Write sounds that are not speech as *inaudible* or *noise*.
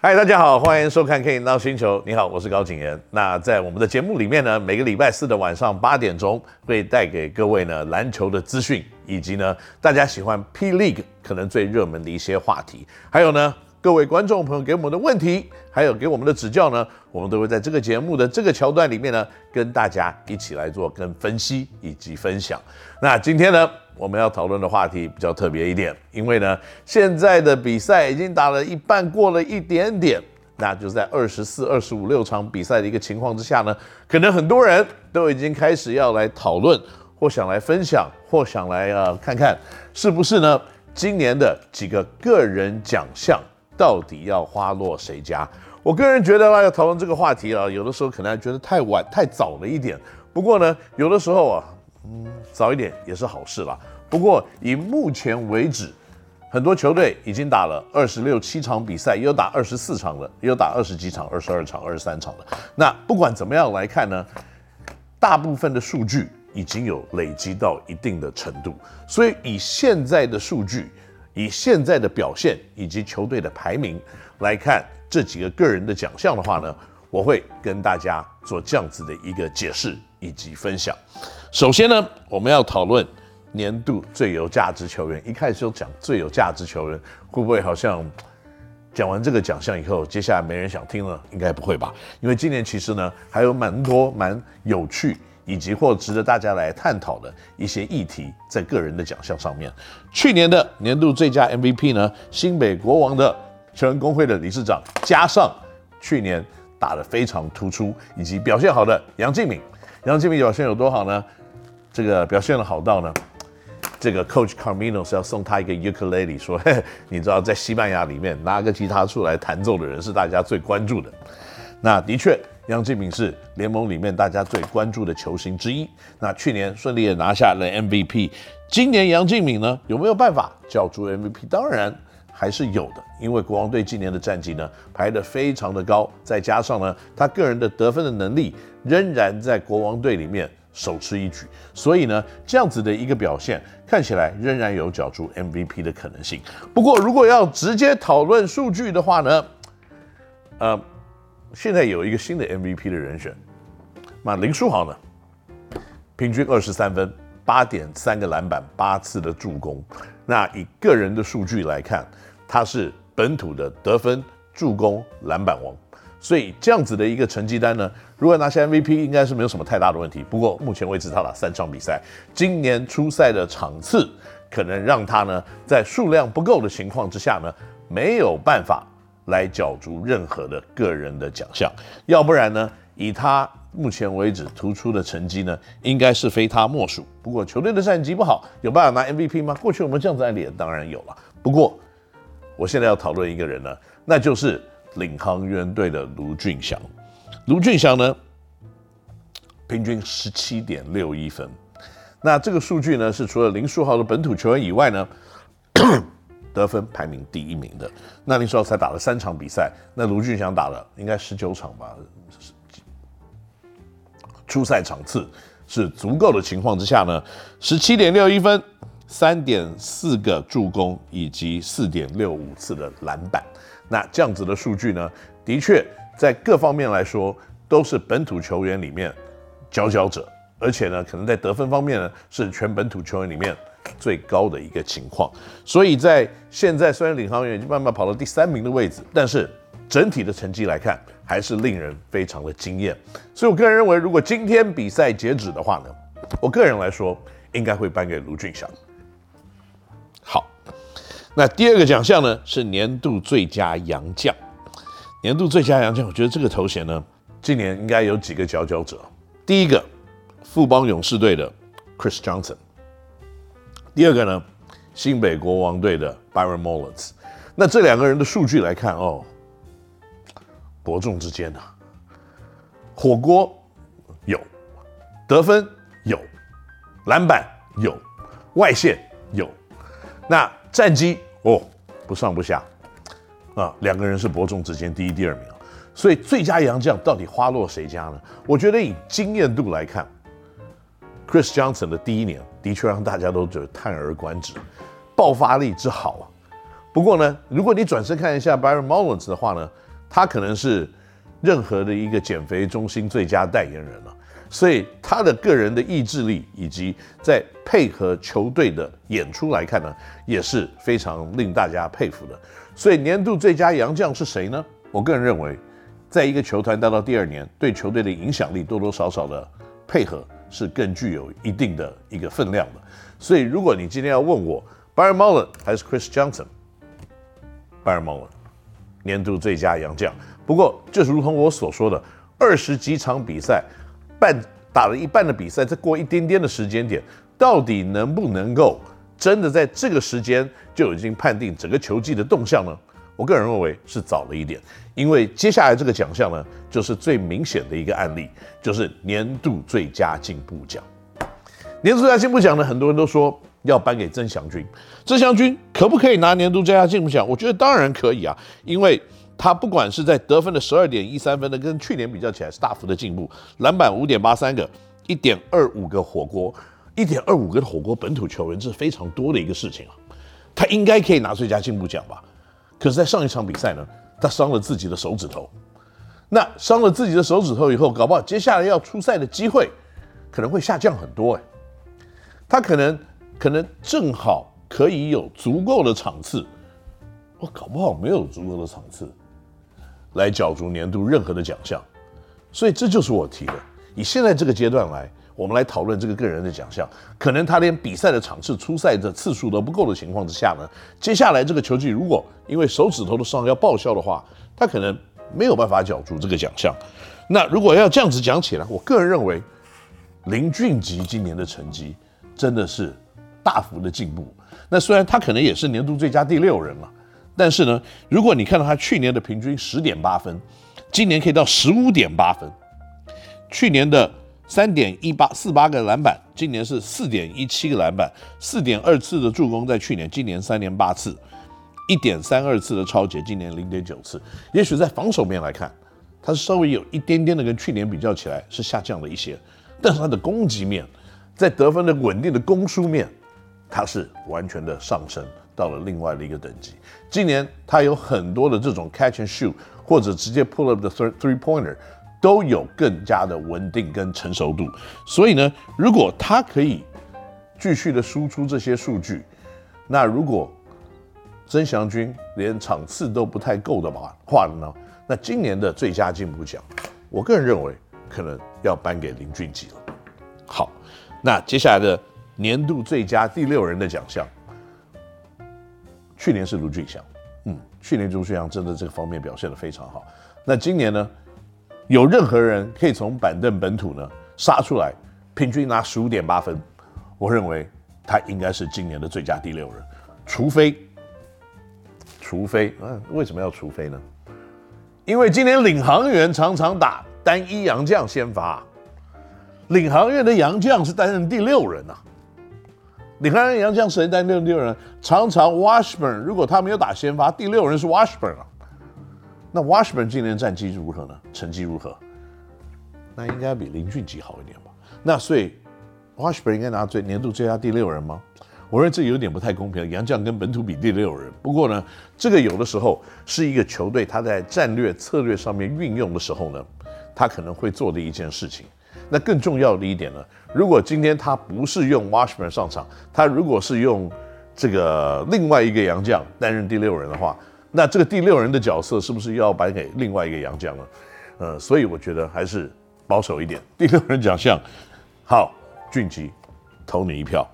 嗨，大家好，欢迎收看《Ken 闹星球》。你好，我是高景言。那在我们的节目里面呢，每个礼拜四的晚上八点钟会带给各位呢篮球的资讯，以及呢大家喜欢 P League 可能最热门的一些话题，还有呢。各位观众朋友给我们的问题，还有给我们的指教呢，我们都会在这个节目的这个桥段里面呢，跟大家一起来做跟分析以及分享。那今天呢，我们要讨论的话题比较特别一点，因为呢，现在的比赛已经打了一半，过了一点点，那就在二十四、二十五六场比赛的一个情况之下呢，可能很多人都已经开始要来讨论，或想来分享，或想来呃看看是不是呢，今年的几个个人奖项。到底要花落谁家？我个人觉得呢，要讨论这个话题啊，有的时候可能还觉得太晚、太早了一点。不过呢，有的时候啊，嗯，早一点也是好事啦。不过以目前为止，很多球队已经打了二十六七场比赛，也有打二十四场的，也有打二十几场、二十二场、二十三场的。那不管怎么样来看呢，大部分的数据已经有累积到一定的程度，所以以现在的数据。以现在的表现以及球队的排名来看，这几个个人的奖项的话呢，我会跟大家做这样子的一个解释以及分享。首先呢，我们要讨论年度最有价值球员。一开始就讲最有价值球员，会不会好像讲完这个奖项以后，接下来没人想听了？应该不会吧？因为今年其实呢，还有蛮多蛮有趣。以及或值得大家来探讨的一些议题，在个人的奖项上面，去年的年度最佳 MVP 呢，新北国王的球员工会的理事长，加上去年打得非常突出以及表现好的杨敬敏，杨敬敏表现有多好呢？这个表现的好到呢，这个 Coach Carmino 是要送他一个 ukulele，说，嘿，你知道在西班牙里面拿个吉他出来弹奏的人是大家最关注的，那的确。杨敬敏是联盟里面大家最关注的球星之一。那去年顺利的拿下了 MVP，今年杨敬敏呢有没有办法角逐 MVP？当然还是有的，因为国王队今年的战绩呢排得非常的高，再加上呢他个人的得分的能力仍然在国王队里面首屈一举，所以呢这样子的一个表现看起来仍然有角逐 MVP 的可能性。不过如果要直接讨论数据的话呢，呃。现在有一个新的 MVP 的人选，那林书豪呢？平均二十三分，八点三个篮板，八次的助攻。那以个人的数据来看，他是本土的得分、助攻、篮板王。所以这样子的一个成绩单呢，如果拿下 MVP，应该是没有什么太大的问题。不过目前为止，他打三场比赛，今年出赛的场次可能让他呢，在数量不够的情况之下呢，没有办法。来角逐任何的个人的奖项，要不然呢，以他目前为止突出的成绩呢，应该是非他莫属。不过球队的战绩不好，有办法拿 MVP 吗？过去我们这样子案例当然有了。不过我现在要讨论一个人呢，那就是领航员队的卢峻翔。卢峻翔呢，平均十七点六一分，那这个数据呢，是除了林书豪的本土球员以外呢。得分排名第一名的，那那时候才打了三场比赛，那卢俊祥打了应该十九场吧，出赛场次是足够的情况之下呢，十七点六一分，三点四个助攻以及四点六五次的篮板，那这样子的数据呢，的确在各方面来说都是本土球员里面佼佼者，而且呢，可能在得分方面呢，是全本土球员里面。最高的一个情况，所以在现在虽然领航员已经慢慢跑到第三名的位置，但是整体的成绩来看，还是令人非常的惊艳。所以我个人认为，如果今天比赛截止的话呢，我个人来说应该会颁给卢俊祥。好，那第二个奖项呢是年度最佳洋将。年度最佳洋将，我觉得这个头衔呢，今年应该有几个佼佼者。第一个，富邦勇士队的 Chris Johnson。第二个呢，新北国王队的 Byron Mullins，那这两个人的数据来看哦，伯仲之间啊，火锅有，得分有，篮板有，外线有，那战绩哦不上不下啊，两个人是伯仲之间第一、第二名，所以最佳洋将到底花落谁家呢？我觉得以经验度来看。Chris Johnson 的第一年的确让大家都觉得叹而观止，爆发力之好啊。不过呢，如果你转身看一下 Byron Mullins 的话呢，他可能是任何的一个减肥中心最佳代言人了。所以他的个人的意志力以及在配合球队的演出来看呢，也是非常令大家佩服的。所以年度最佳洋将是谁呢？我个人认为，在一个球团待到第二年，对球队的影响力多多少少的配合是更具有一定的一个分量的。所以如果你今天要问我，Byron Mullin 还是 Chris Johnson，Byron Mullin 年度最佳洋将。不过就是如同我所说的，二十几场比赛。半打了一半的比赛，再过一点点的时间点，到底能不能够真的在这个时间就已经判定整个球季的动向呢？我个人认为是早了一点，因为接下来这个奖项呢，就是最明显的一个案例，就是年度最佳进步奖。年度最佳进步奖呢，很多人都说要颁给曾祥军，曾祥军可不可以拿年度最佳进步奖？我觉得当然可以啊，因为。他不管是在得分的十二点一三分的，跟去年比较起来是大幅的进步。篮板五点八三个，一点二五个火锅，一点二五个火锅，本土球员这是非常多的一个事情啊。他应该可以拿最佳进步奖吧？可是，在上一场比赛呢，他伤了自己的手指头。那伤了自己的手指头以后，搞不好接下来要出赛的机会可能会下降很多哎。他可能可能正好可以有足够的场次，我搞不好没有足够的场次。来角逐年度任何的奖项，所以这就是我提的。以现在这个阶段来，我们来讨论这个个人的奖项，可能他连比赛的场次、出赛的次数都不够的情况之下呢，接下来这个球季如果因为手指头的伤要报销的话，他可能没有办法角逐这个奖项。那如果要这样子讲起来，我个人认为林俊杰今年的成绩真的是大幅的进步。那虽然他可能也是年度最佳第六人了。但是呢，如果你看到他去年的平均十点八分，今年可以到十五点八分；去年的 *laughs* 三点一八四八个篮板，今年是四点一七个篮板；四点二次的助攻，在去年，今年三点八次；一点三二次的抄截，今年零点九次。也许在防守面来看，他稍微有一点点的跟去年比较起来是下降了一些，但是他的攻击面，在得分的稳定的攻输面，他是完全的上升。到了另外的一个等级。今年他有很多的这种 catch and shoot，或者直接 pull up the three pointer，都有更加的稳定跟成熟度。所以呢，如果他可以继续的输出这些数据，那如果曾祥军连场次都不太够的话话呢，那今年的最佳进步奖，我个人认为可能要颁给林俊杰了。好，那接下来的年度最佳第六人的奖项。去年是卢俊祥，嗯，去年卢峻翔真的这个方面表现得非常好。那今年呢，有任何人可以从板凳本土呢杀出来，平均拿十五点八分，我认为他应该是今年的最佳第六人，除非，除非，嗯，为什么要除非呢？因为今年领航员常常打单一洋将先发，领航员的洋将是担任第六人啊。你看洋将谁担任第六人？常常 Washburn，如果他没有打先发，第六人是 Washburn 啊。那 Washburn 今年战绩如何呢？成绩如何？那应该比林俊杰好一点吧？那所以 Washburn 应该拿最年度最佳第六人吗？我认为这有点不太公平。杨绛跟本土比第六人。不过呢，这个有的时候是一个球队他在战略策略上面运用的时候呢，他可能会做的一件事情。那更重要的一点呢，如果今天他不是用 Washburn 上场，他如果是用这个另外一个洋将担任第六人的话，那这个第六人的角色是不是又要颁给另外一个杨绛呢？呃，所以我觉得还是保守一点，第六人奖项，好，俊吉，投你一票。